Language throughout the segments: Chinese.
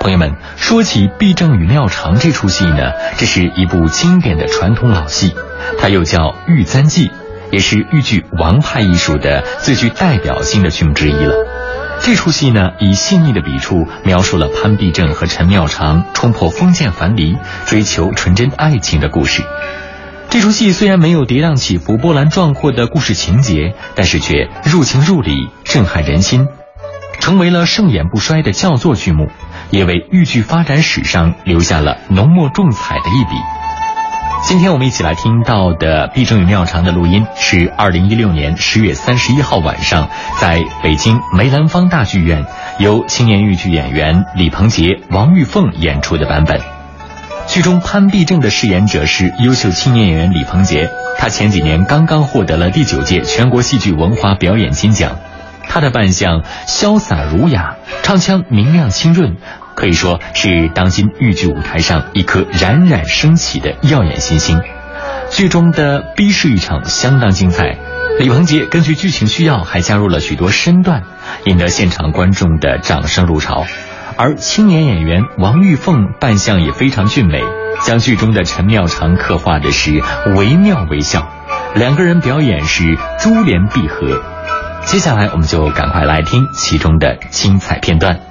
朋友们，说起《毕正与妙长》这出戏呢，这是一部经典的传统老戏，它又叫《玉簪记》，也是豫剧王派艺术的最具代表性的剧目之一了。这出戏呢，以细腻的笔触描述了潘必正和陈妙长冲破封建樊篱，追求纯真爱情的故事。这出戏虽然没有跌宕起伏、波澜壮阔的故事情节，但是却入情入理、震撼人心，成为了盛演不衰的叫座剧目。也为豫剧发展史上留下了浓墨重彩的一笔。今天我们一起来听到的《毕正与妙长》的录音，是二零一六年十月三十一号晚上在北京梅兰芳大剧院由青年豫剧演员李鹏杰、王玉凤演出的版本。剧中潘必正的饰演者是优秀青年演员李鹏杰，他前几年刚刚获得了第九届全国戏剧文化表演金奖。他的扮相潇洒儒雅，唱腔明亮清润。可以说是当今豫剧舞台上一颗冉冉升起的耀眼新星。剧中的逼视一场相当精彩，李鹏杰根据剧情需要还加入了许多身段，引得现场观众的掌声如潮。而青年演员王玉凤扮相也非常俊美，将剧中的陈妙长刻画的是惟妙惟肖，两个人表演是珠联璧合。接下来我们就赶快来听其中的精彩片段。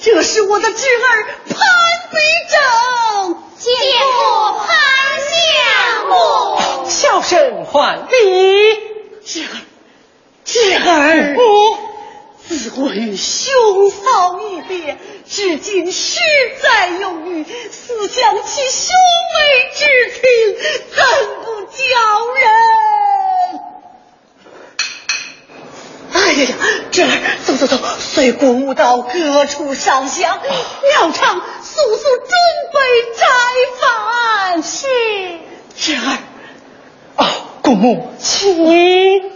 这是我的侄儿潘必正，见过潘相公，小生还礼。侄儿，侄儿，自我与兄嫂一别，至今实在忧郁，思想起兄妹之情，怎不叫人？哎呀呀，侄儿，走走走，随姑母到各处上香，庙场速速准备斋饭。是，侄儿，啊，姑母，请。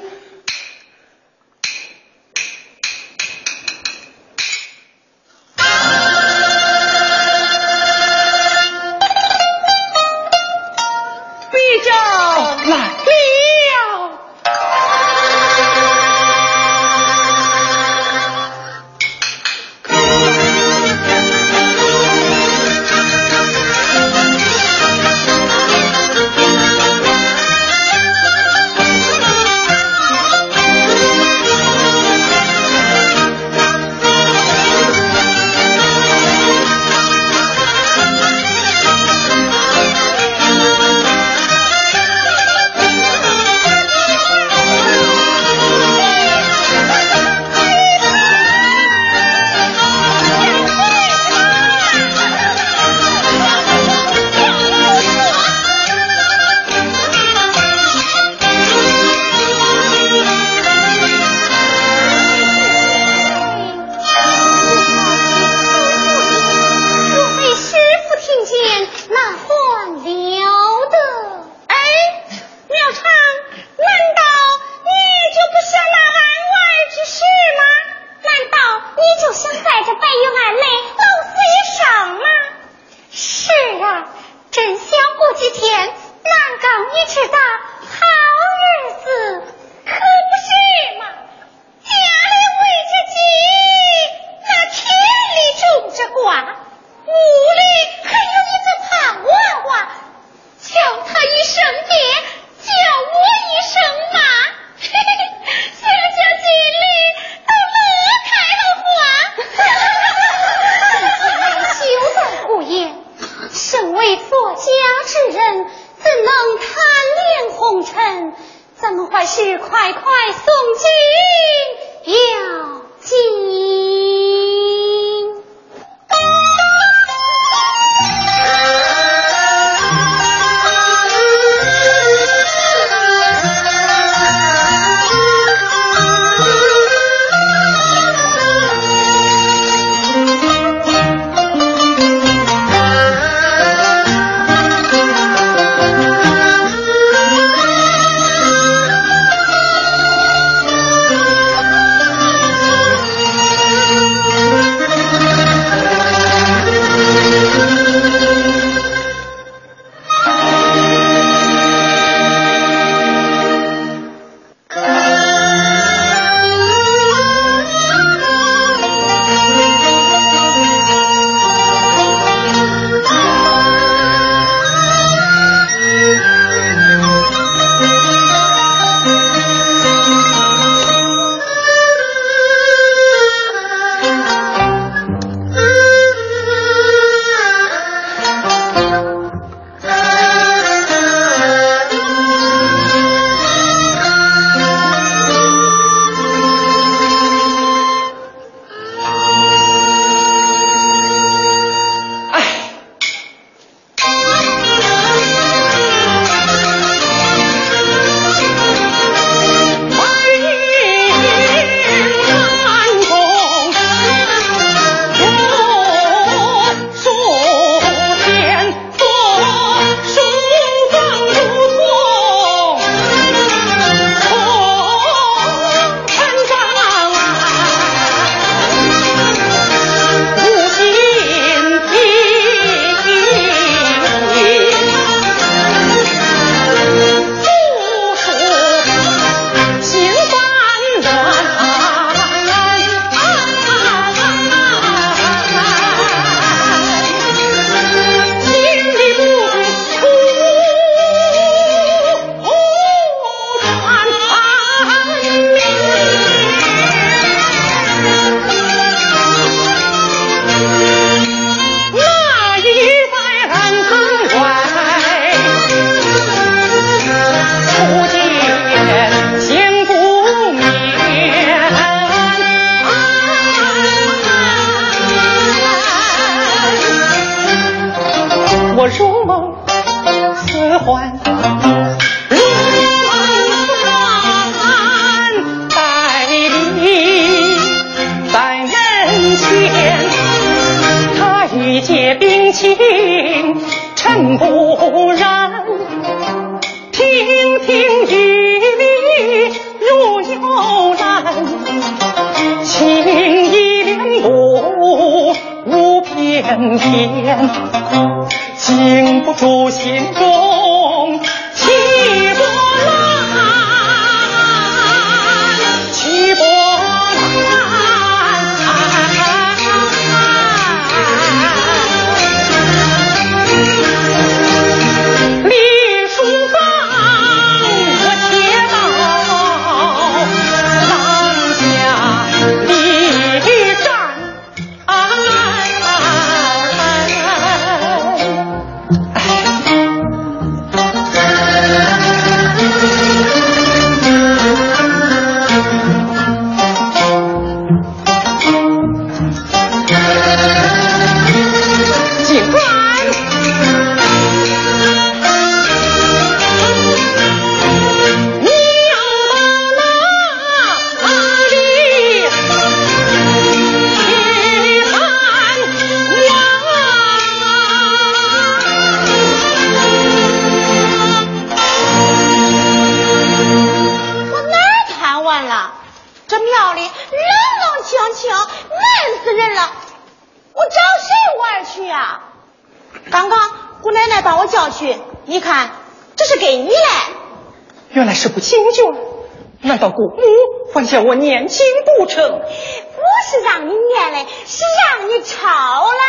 我年轻不成？不是让你念嘞，是让你抄嘞。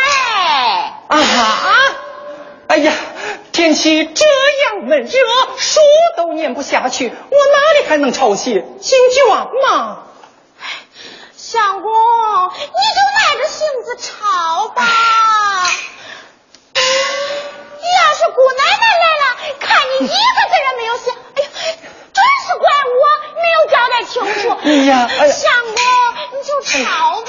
啊！哎呀，天气这样闷热，书都念不下去，我哪里还能抄写金卷嘛？相公，你就耐着性子抄吧。要是姑奶奶来了，看你一个字也没有写，哎呀！真是怪我没有交代清楚。哎呀，相公，你就吵吧。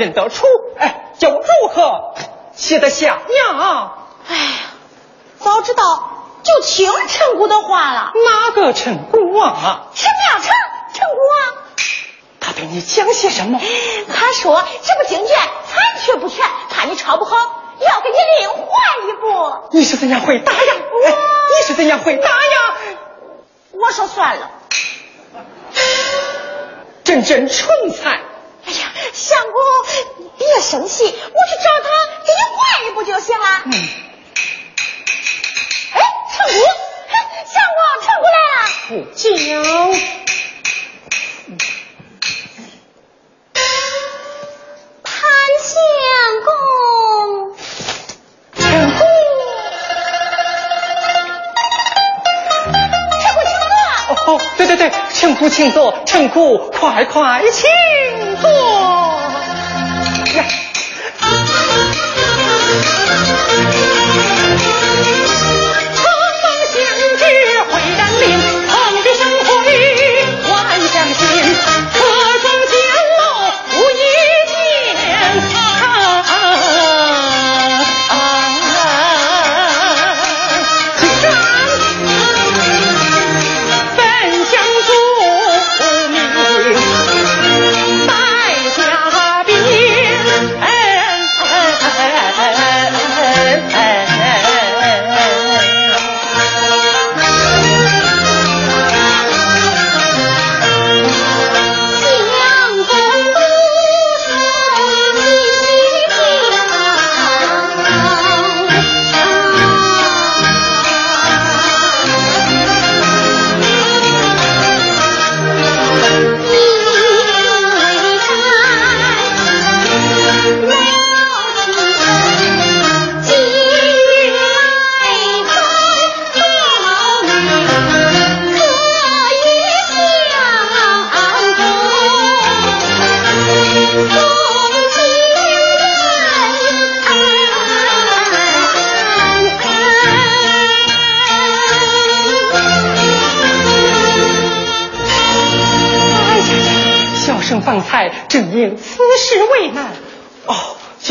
认得出，哎，叫我如何写得下娘？哎呀，早知道就听陈姑的话了。哪个陈姑啊？陈妙成，陈姑啊。他对你讲些什么？他说这部经卷残缺不全，怕你抄不好，要给你另换一部。你是怎样回答呀？哎，你是怎样回答呀？我说算了，真真蠢材。相公，你别生气，我去找他给你换一部就行了。嗯。哎，成姑，相公，成姑来了。不讲。潘相公，成姑，成姑请坐。哦，对对对，成姑请坐，成姑快快请。坐呀。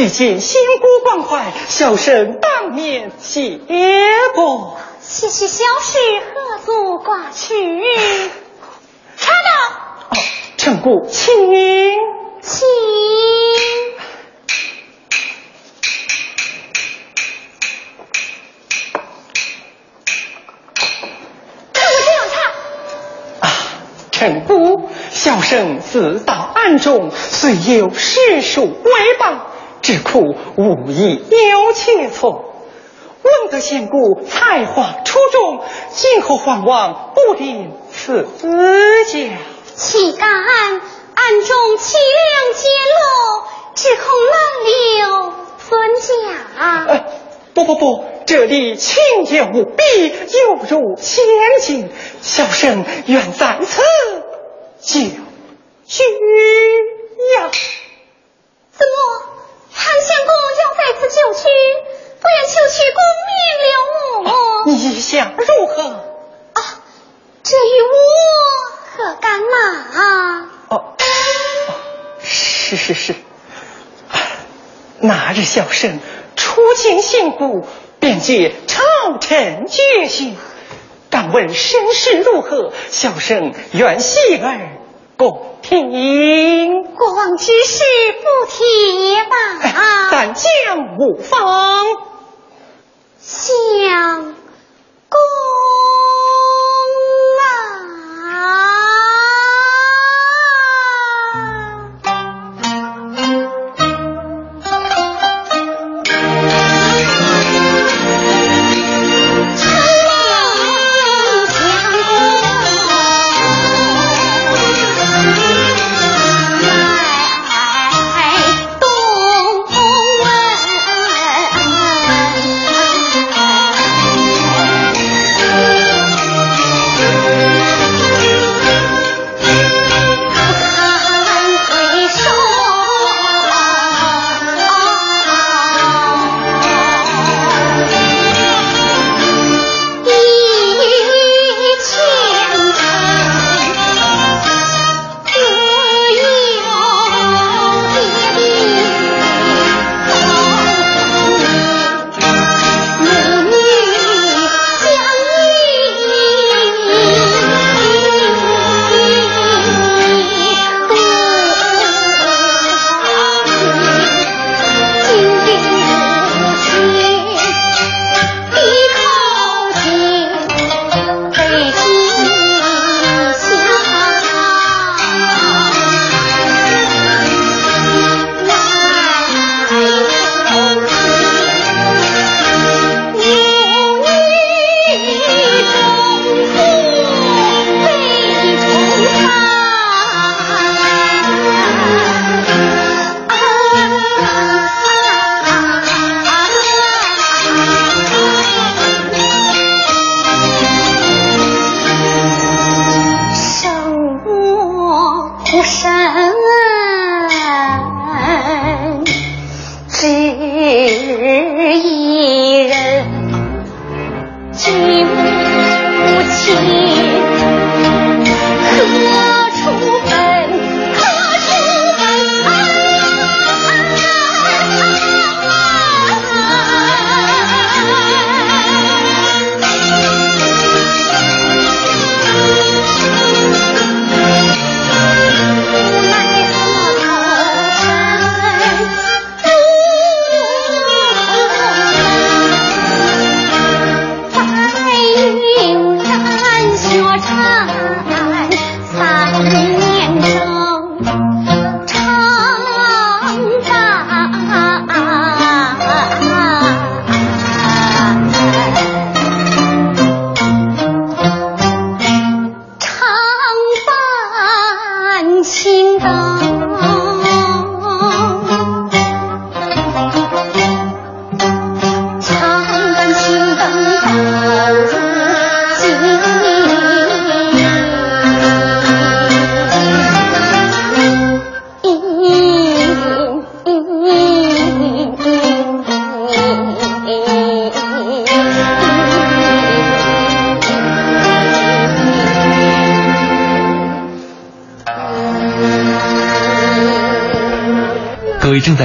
据见仙姑关怀，小生当面谢过。谢谢小事何足挂齿。查到。哦，陈姑请。请。臣姑，小生自到暗中，虽有实属为谤，只苦无意有切磋。闻得仙姑才华出众，今后皇王不吝赐教。岂敢暗中凄凉揭露，只恐难留尊驾。不不不，这里清洁无比，犹如仙境。小生愿在此就居呀。相公要在此就居，不愿求取功名了我？你想如何？啊，这与我何干嘛？哦，是是是，那日小生。出京行故，便借朝臣决心。敢问身世如何？小生愿细儿共听。过往之事不提吧。但将无妨。相公。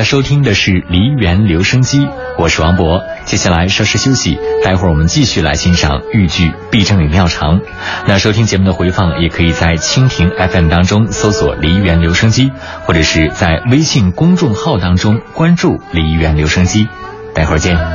收听的是梨园留声机，我是王博。接下来稍事休息，待会儿我们继续来欣赏豫剧《毕正与妙长》。那收听节目的回放，也可以在蜻蜓 FM 当中搜索“梨园留声机”，或者是在微信公众号当中关注“梨园留声机”。待会儿见。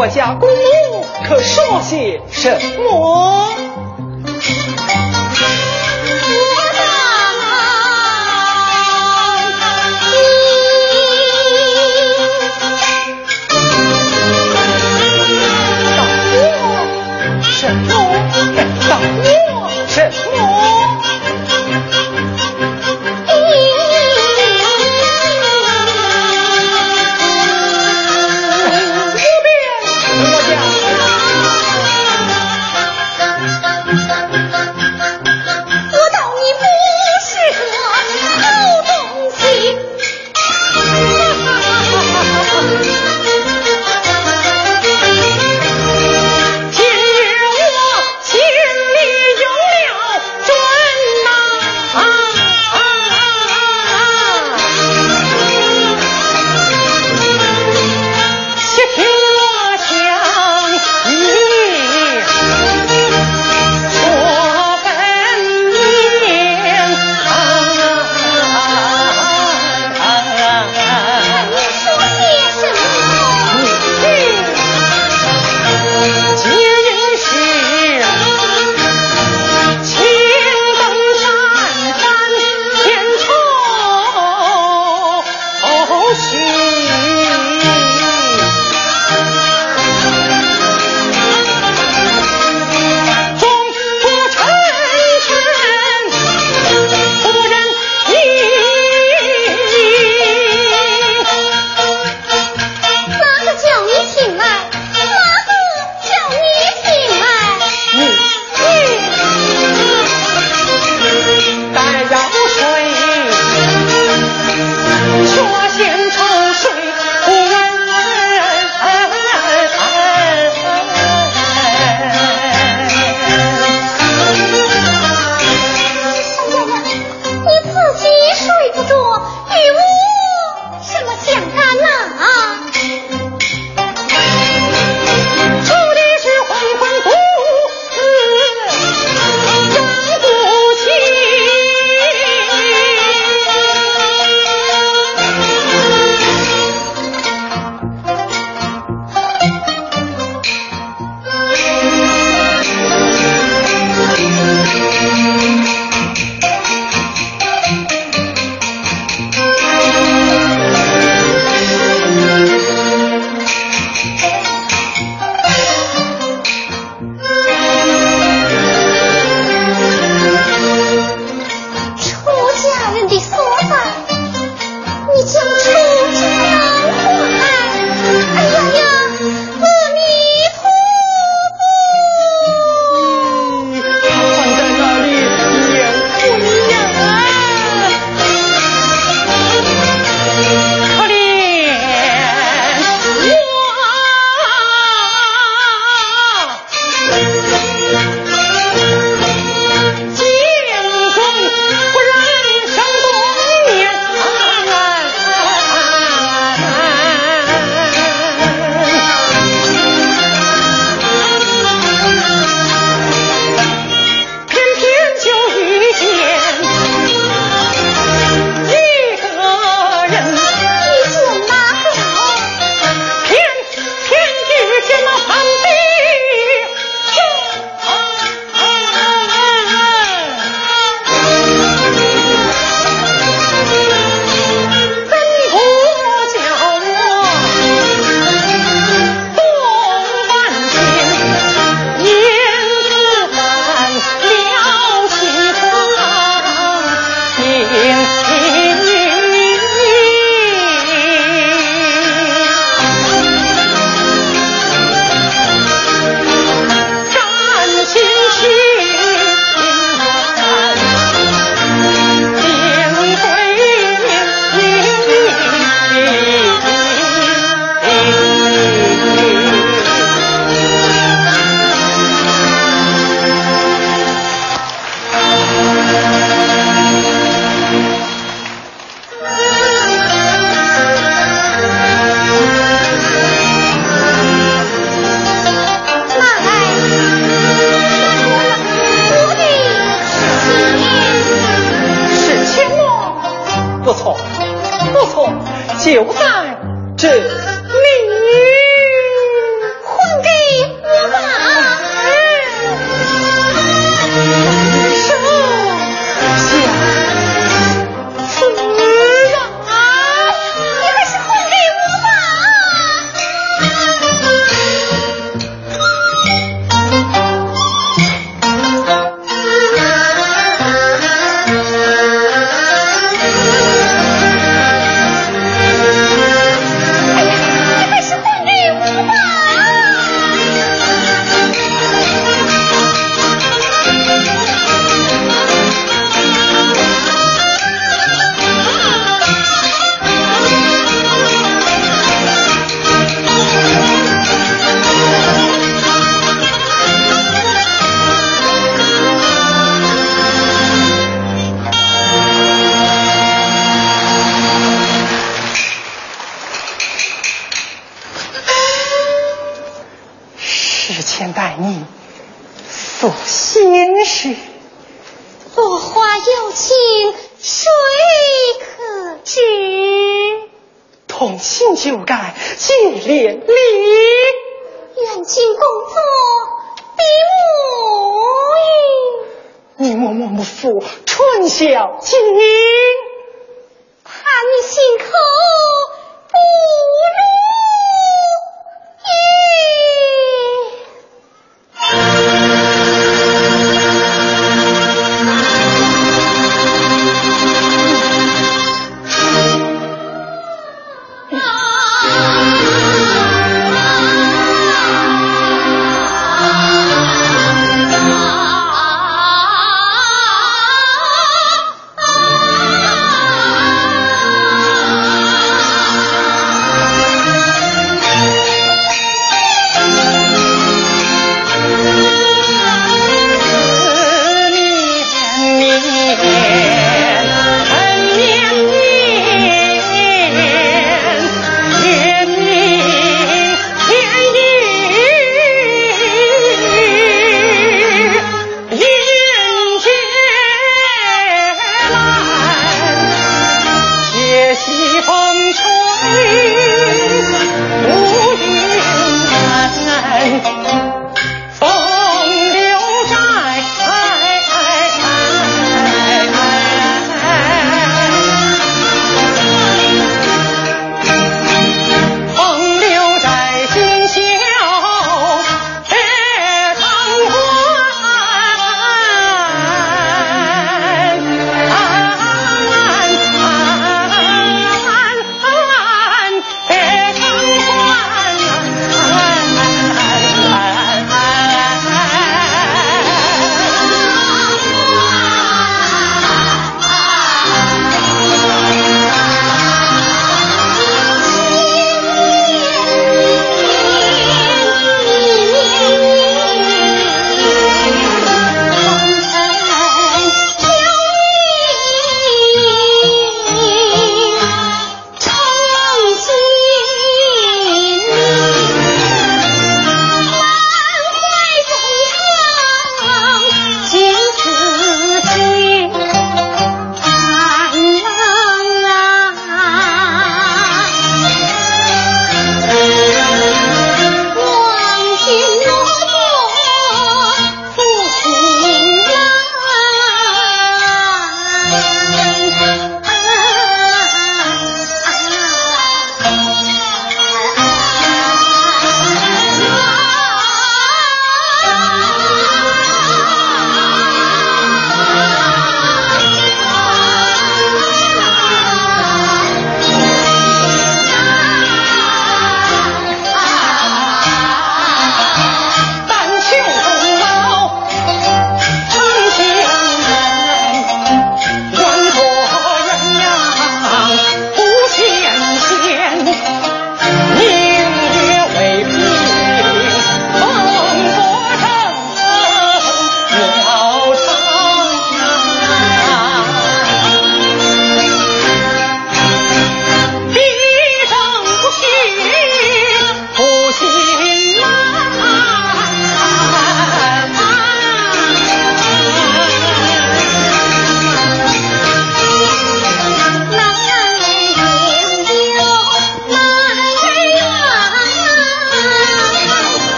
我家公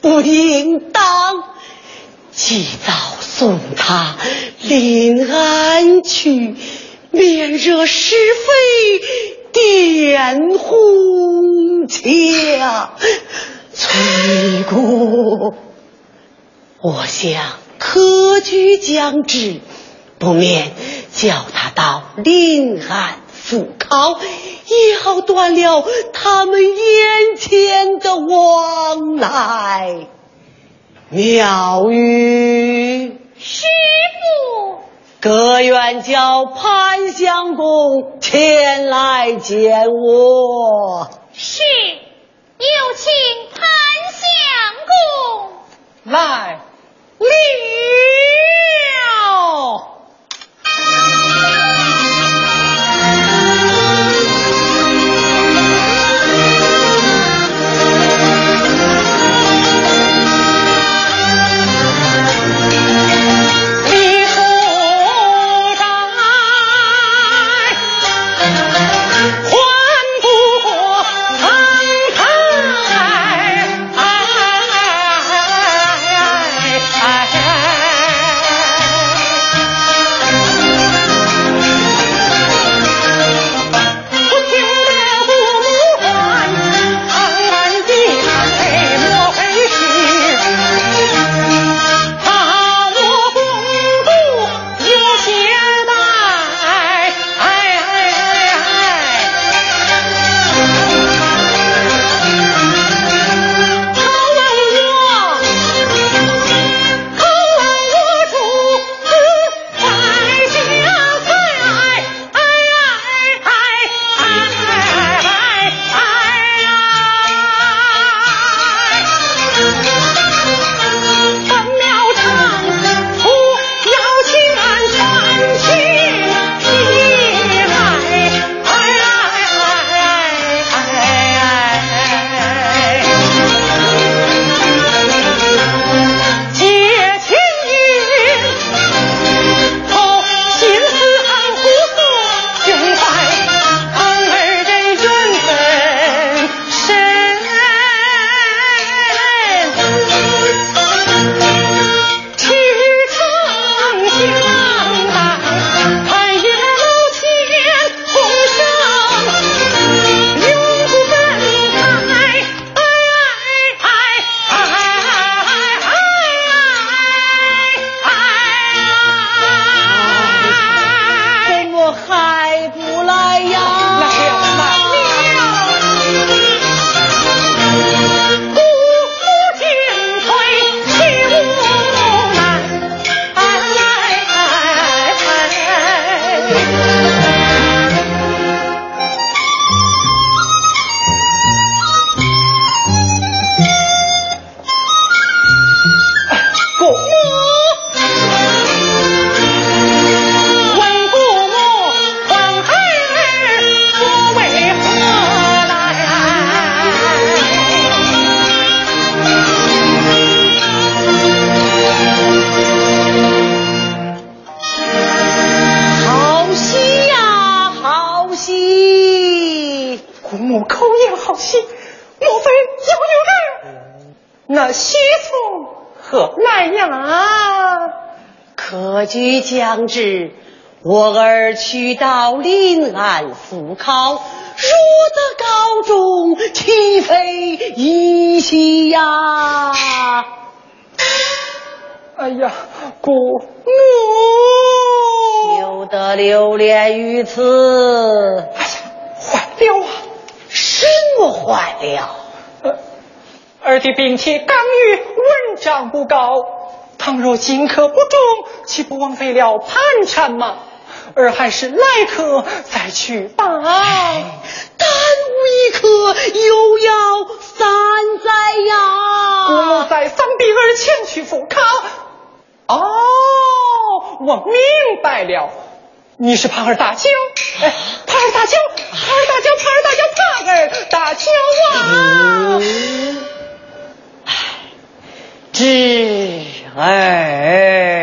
不应当，及早送他临安去，免惹是非点红墙。崔姑，我想科举将至，不免叫他到临安赴考。也好断了他们眼前的往来。妙玉师傅，各愿叫潘相公前来见我。是，有请潘相公来了。将至，我儿去到临安赴考，若得高中，岂非一喜呀？哎呀，姑母，休得留恋于此。哎呀，坏了啊！什么坏了？儿的病体刚愈，文章不高。倘若金科不中，岂不枉费了盘缠吗？而还是来客再去吧。耽误一刻又要三载呀？我在丧地儿前去赴考。哦，我明白了，你是耙儿大舅。哎，耙儿大舅，耙儿大舅，耙儿大舅，耙儿大舅啊！唉，侄哎。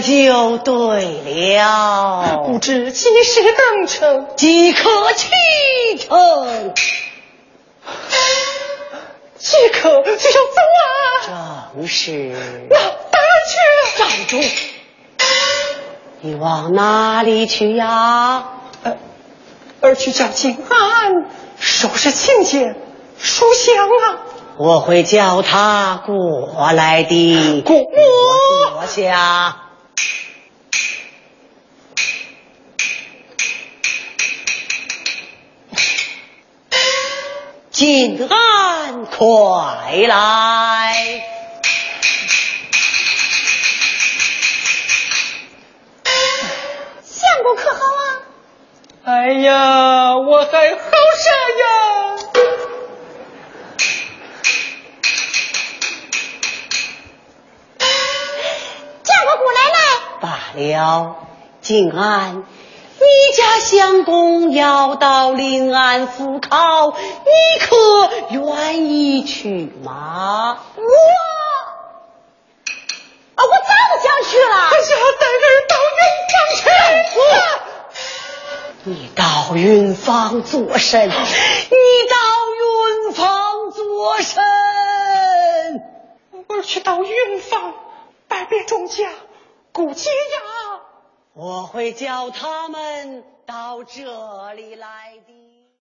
就对了，不知几时登城，即可启程。即可就要走啊！正是。那哪去？站住！你往哪里去呀？呃，而去叫静安收拾请柬、书香啊。我会叫他过来的。过下。静安，快来！相公可好啊？哎呀，我还好啥呀？叫我姑奶奶。罢了，静安。你家相公要到临安赴考，你可愿意去吗？我啊，我早就想去了。可是要带人到云房去。你到云房做甚？你到云房做甚？我去到云房拜别众家，顾姐呀。我会叫他们到这里来的。